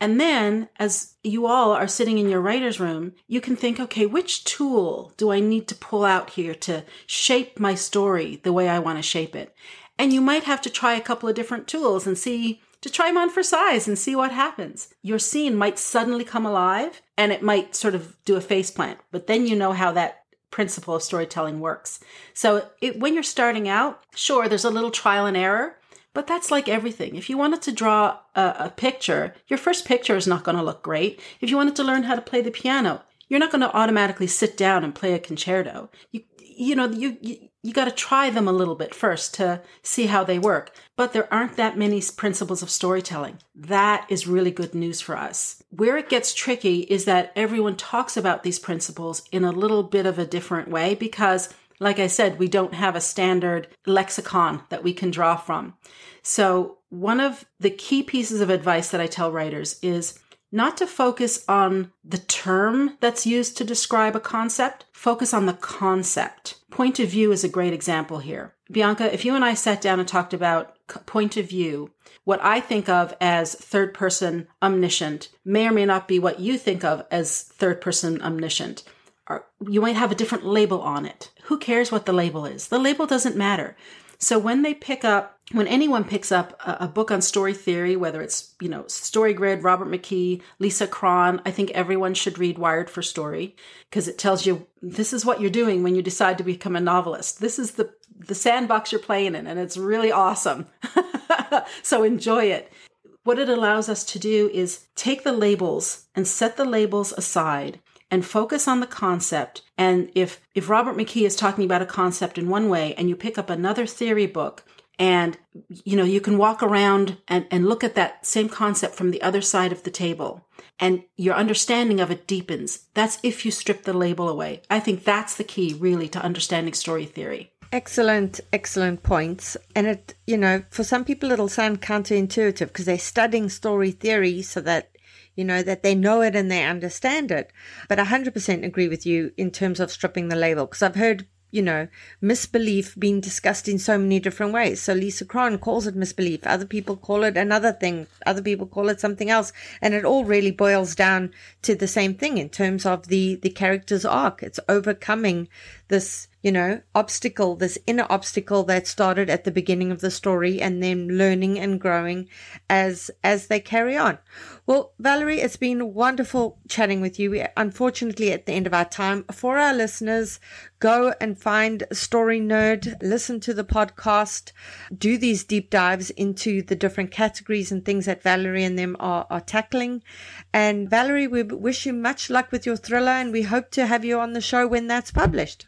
And then, as you all are sitting in your writer's room, you can think, okay, which tool do I need to pull out here to shape my story the way I want to shape it? And you might have to try a couple of different tools and see to try them on for size and see what happens. Your scene might suddenly come alive and it might sort of do a face plant, but then you know how that principle of storytelling works. So it, when you're starting out, sure, there's a little trial and error, but that's like everything. If you wanted to draw a, a picture, your first picture is not going to look great. If you wanted to learn how to play the piano, you're not going to automatically sit down and play a concerto. You, you know, you, you got to try them a little bit first to see how they work. But there aren't that many principles of storytelling. That is really good news for us. Where it gets tricky is that everyone talks about these principles in a little bit of a different way because like I said, we don't have a standard lexicon that we can draw from. So, one of the key pieces of advice that I tell writers is not to focus on the term that's used to describe a concept, focus on the concept. Point of view is a great example here. Bianca, if you and I sat down and talked about point of view, what I think of as third person omniscient may or may not be what you think of as third person omniscient. You might have a different label on it. Who cares what the label is? The label doesn't matter. So when they pick up, when anyone picks up a, a, book on story theory, whether it's, you know, Story Grid, Robert McKee, Lisa Cron, I think everyone should read Wired for Story because it tells you this is what you're doing when you decide to become a novelist. This is the, the sandbox you're playing in and it's really awesome. so enjoy it. What it allows us to do is take the labels and set the labels aside and focus on the concept. And if, if Robert McKee is talking about a concept in one way and you pick up another theory book and you know you can walk around and, and look at that same concept from the other side of the table and your understanding of it deepens. That's if you strip the label away. I think that's the key really to understanding story theory. Excellent excellent points. And it you know for some people it'll sound counterintuitive because they're studying story theory so that you know, that they know it and they understand it. But I 100% agree with you in terms of stripping the label because I've heard you know, misbelief being discussed in so many different ways. So Lisa Cron calls it misbelief. Other people call it another thing. Other people call it something else. And it all really boils down to the same thing in terms of the, the character's arc. It's overcoming this you know, obstacle, this inner obstacle that started at the beginning of the story and then learning and growing as as they carry on. Well, Valerie, it's been wonderful chatting with you. We're unfortunately at the end of our time. For our listeners, go and find Story Nerd, listen to the podcast, do these deep dives into the different categories and things that Valerie and them are, are tackling. And Valerie, we wish you much luck with your thriller and we hope to have you on the show when that's published.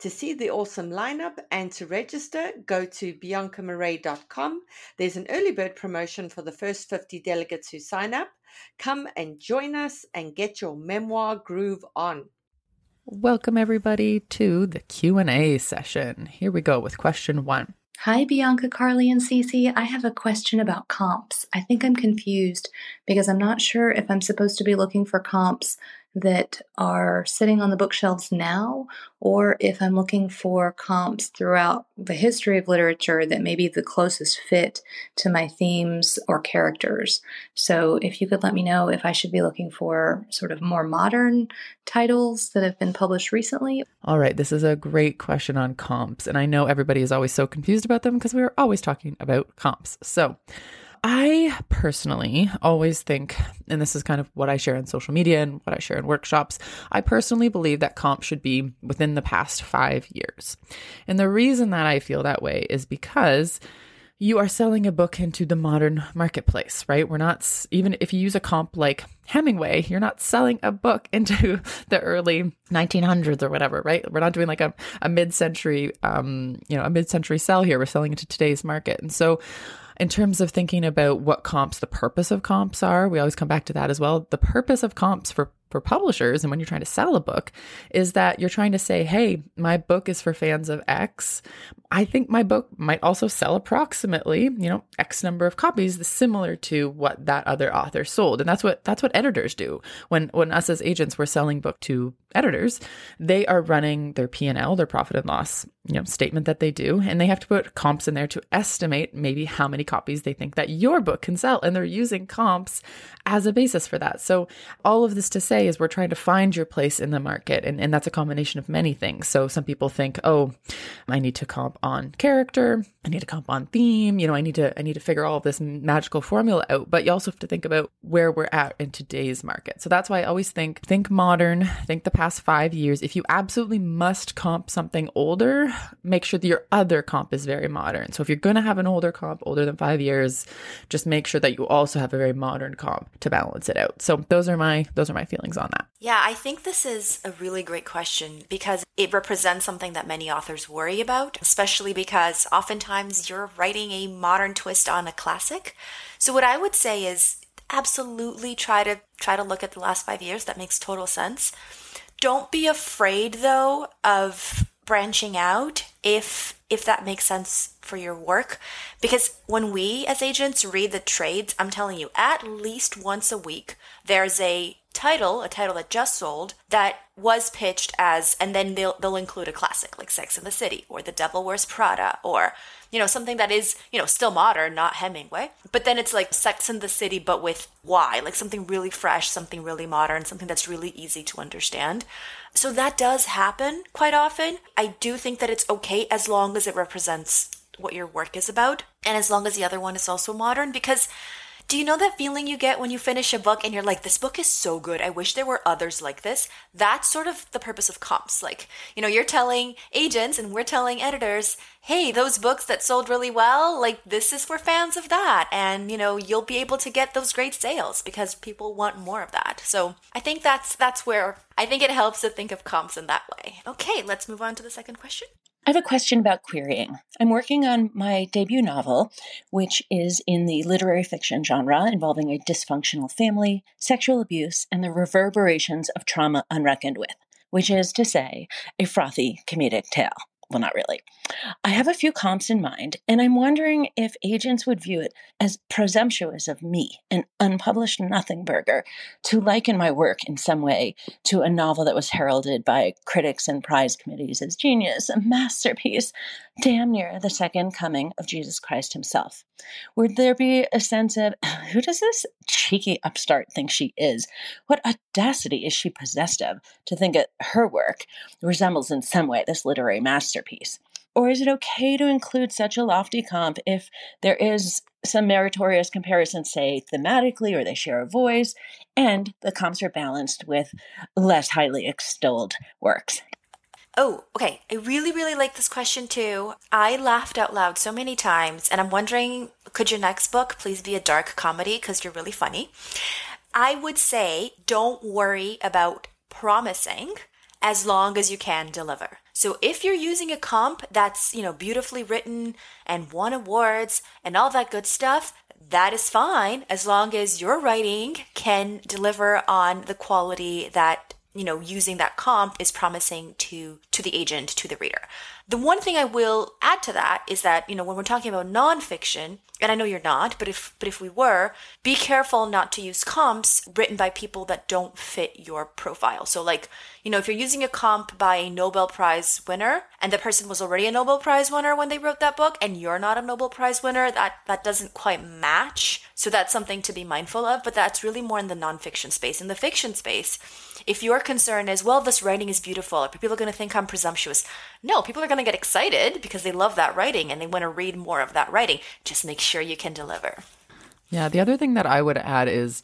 To see the awesome lineup and to register, go to biancamarais.com. There's an early bird promotion for the first 50 delegates who sign up. Come and join us and get your memoir groove on. Welcome everybody to the Q&A session. Here we go with question 1. Hi, Bianca, Carly, and Cece. I have a question about comps. I think I'm confused because I'm not sure if I'm supposed to be looking for comps that are sitting on the bookshelves now, or if I'm looking for comps throughout the history of literature that may be the closest fit to my themes or characters. So, if you could let me know if I should be looking for sort of more modern titles that have been published recently. All right, this is a great question on comps, and I know everybody is always so confused about them because we are always talking about comps. So, I personally always think, and this is kind of what I share on social media and what I share in workshops, I personally believe that comp should be within the past five years. And the reason that I feel that way is because you are selling a book into the modern marketplace, right? We're not, even if you use a comp like Hemingway, you're not selling a book into the early 1900s or whatever, right? We're not doing like a, a mid century, um, you know, a mid century sell here. We're selling into today's market. And so in terms of thinking about what comps, the purpose of comps are, we always come back to that as well. The purpose of comps for for publishers and when you're trying to sell a book is that you're trying to say, hey, my book is for fans of X. I think my book might also sell approximately, you know, X number of copies similar to what that other author sold. And that's what that's what editors do. When when us as agents we're selling book to editors, they are running their P&L, their profit and loss, you know, statement that they do, and they have to put comps in there to estimate maybe how many copies they think that your book can sell and they're using comps as a basis for that. So all of this to say is we're trying to find your place in the market and, and that's a combination of many things. So some people think, oh, I need to comp on character, I need to comp on theme, you know, I need to I need to figure all of this magical formula out. But you also have to think about where we're at in today's market. So that's why I always think think modern, think the past five years. If you absolutely must comp something older, make sure that your other comp is very modern. So if you're gonna have an older comp, older than five years, just make sure that you also have a very modern comp to balance it out. So those are my those are my feelings on that. Yeah, I think this is a really great question because it represents something that many authors worry about, especially because oftentimes you're writing a modern twist on a classic. So what I would say is absolutely try to try to look at the last 5 years. That makes total sense. Don't be afraid though of branching out if if that makes sense for your work because when we as agents read the trades i'm telling you at least once a week there's a title, a title that just sold, that was pitched as, and then they'll they'll include a classic like Sex in the City or The Devil Wears Prada or you know something that is you know still modern, not Hemingway. But then it's like Sex in the City, but with why, like something really fresh, something really modern, something that's really easy to understand. So that does happen quite often. I do think that it's okay as long as it represents what your work is about, and as long as the other one is also modern, because do you know that feeling you get when you finish a book and you're like, this book is so good. I wish there were others like this? That's sort of the purpose of comps. Like, you know, you're telling agents and we're telling editors, hey, those books that sold really well, like, this is for fans of that. And, you know, you'll be able to get those great sales because people want more of that. So I think that's, that's where I think it helps to think of comps in that way. Okay, let's move on to the second question. I have a question about querying. I'm working on my debut novel, which is in the literary fiction genre involving a dysfunctional family, sexual abuse, and the reverberations of trauma unreckoned with, which is to say, a frothy comedic tale well, not really. I have a few comps in mind, and I'm wondering if agents would view it as presumptuous of me, an unpublished nothing burger, to liken my work in some way to a novel that was heralded by critics and prize committees as genius, a masterpiece, damn near the second coming of Jesus Christ himself. Would there be a sense of who does this cheeky upstart think she is? What audacity is she possessed of to think that her work resembles in some way this literary masterpiece? Or is it okay to include such a lofty comp if there is some meritorious comparison, say thematically, or they share a voice, and the comps are balanced with less highly extolled works? Oh, okay. I really, really like this question too. I laughed out loud so many times, and I'm wondering could your next book please be a dark comedy because you're really funny? I would say don't worry about promising as long as you can deliver. So if you're using a comp that's, you know, beautifully written and won awards and all that good stuff, that is fine as long as your writing can deliver on the quality that you know using that comp is promising to to the agent to the reader. The one thing i will add to that is that you know when we're talking about nonfiction and i know you're not but if but if we were be careful not to use comps written by people that don't fit your profile. So like you know if you're using a comp by a nobel prize winner and the person was already a nobel prize winner when they wrote that book and you're not a nobel prize winner that that doesn't quite match. So that's something to be mindful of but that's really more in the nonfiction space. In the fiction space if your concern is, well, this writing is beautiful, people are going to think I'm presumptuous? No, people are going to get excited because they love that writing and they want to read more of that writing. Just make sure you can deliver. Yeah, the other thing that I would add is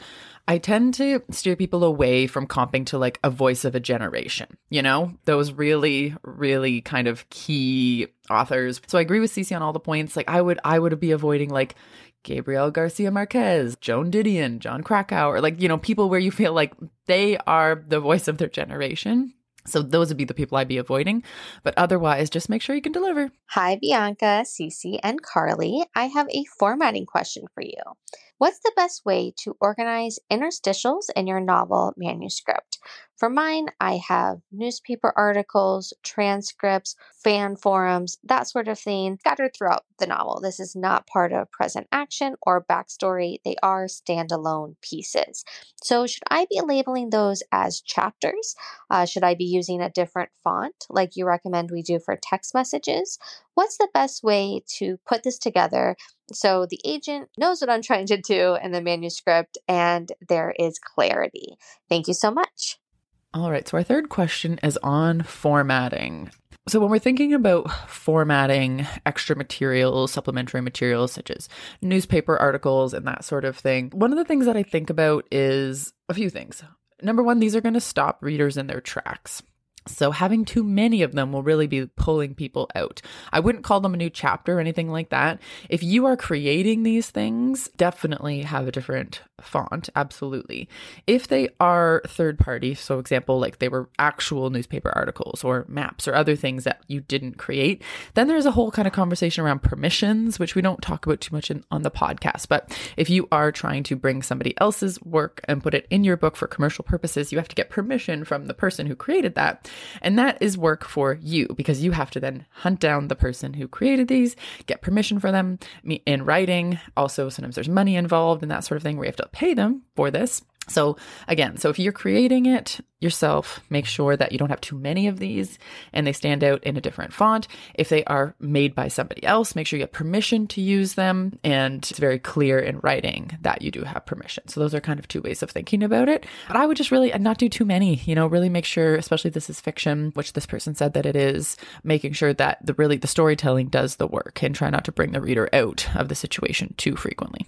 I tend to steer people away from comping to like a voice of a generation, you know, those really, really kind of key authors. So I agree with Cece on all the points. Like I would, I would be avoiding like Gabriel Garcia Marquez, Joan Didion, Jon Krakauer, or like, you know, people where you feel like they are the voice of their generation. So those would be the people I'd be avoiding. But otherwise, just make sure you can deliver. Hi, Bianca, Cece, and Carly. I have a formatting question for you. What's the best way to organize interstitials in your novel manuscript? For mine, I have newspaper articles, transcripts, fan forums, that sort of thing scattered throughout the novel. This is not part of present action or backstory, they are standalone pieces. So, should I be labeling those as chapters? Uh, should I be using a different font like you recommend we do for text messages? What's the best way to put this together so the agent knows what I'm trying to do in the manuscript and there is clarity? Thank you so much. All right. So our third question is on formatting. So when we're thinking about formatting extra materials, supplementary materials such as newspaper articles and that sort of thing, one of the things that I think about is a few things. Number one, these are going to stop readers in their tracks. So having too many of them will really be pulling people out. I wouldn't call them a new chapter or anything like that. If you are creating these things, definitely have a different font, absolutely. If they are third party, so example like they were actual newspaper articles or maps or other things that you didn't create, then there's a whole kind of conversation around permissions, which we don't talk about too much in, on the podcast. But if you are trying to bring somebody else's work and put it in your book for commercial purposes, you have to get permission from the person who created that. And that is work for you because you have to then hunt down the person who created these, get permission for them in writing. Also, sometimes there's money involved and that sort of thing where you have to pay them for this. So again, so if you're creating it yourself, make sure that you don't have too many of these and they stand out in a different font. If they are made by somebody else, make sure you have permission to use them and it's very clear in writing that you do have permission. So those are kind of two ways of thinking about it. But I would just really not do too many, you know, really make sure, especially this is fiction, which this person said that it is, making sure that the really the storytelling does the work and try not to bring the reader out of the situation too frequently.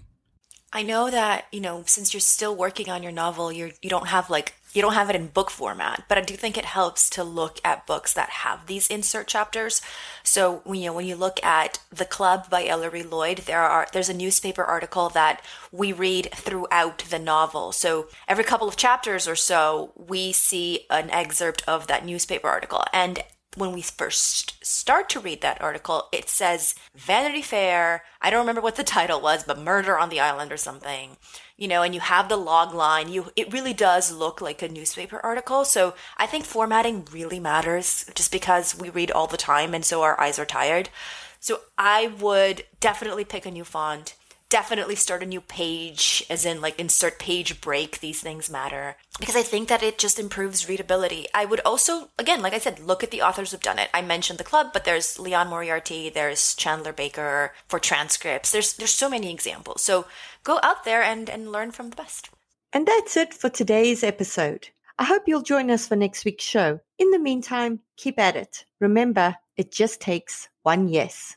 I know that, you know, since you're still working on your novel, you're you don't have like you don't have it in book format, but I do think it helps to look at books that have these insert chapters. So when you know, when you look at The Club by Ellery Lloyd, there are there's a newspaper article that we read throughout the novel. So every couple of chapters or so, we see an excerpt of that newspaper article. And when we first start to read that article, it says Vanity Fair. I don't remember what the title was, but Murder on the Island or something. You know, and you have the log line. You it really does look like a newspaper article. So I think formatting really matters just because we read all the time and so our eyes are tired. So I would definitely pick a new font definitely start a new page, as in like insert page break. These things matter because I think that it just improves readability. I would also, again, like I said, look at the authors who've done it. I mentioned the club, but there's Liane Moriarty, there's Chandler Baker for transcripts. There's there's so many examples. So go out there and and learn from the best. And that's it for today's episode. I hope you'll join us for next week's show. In the meantime, keep at it. Remember, it just takes one yes.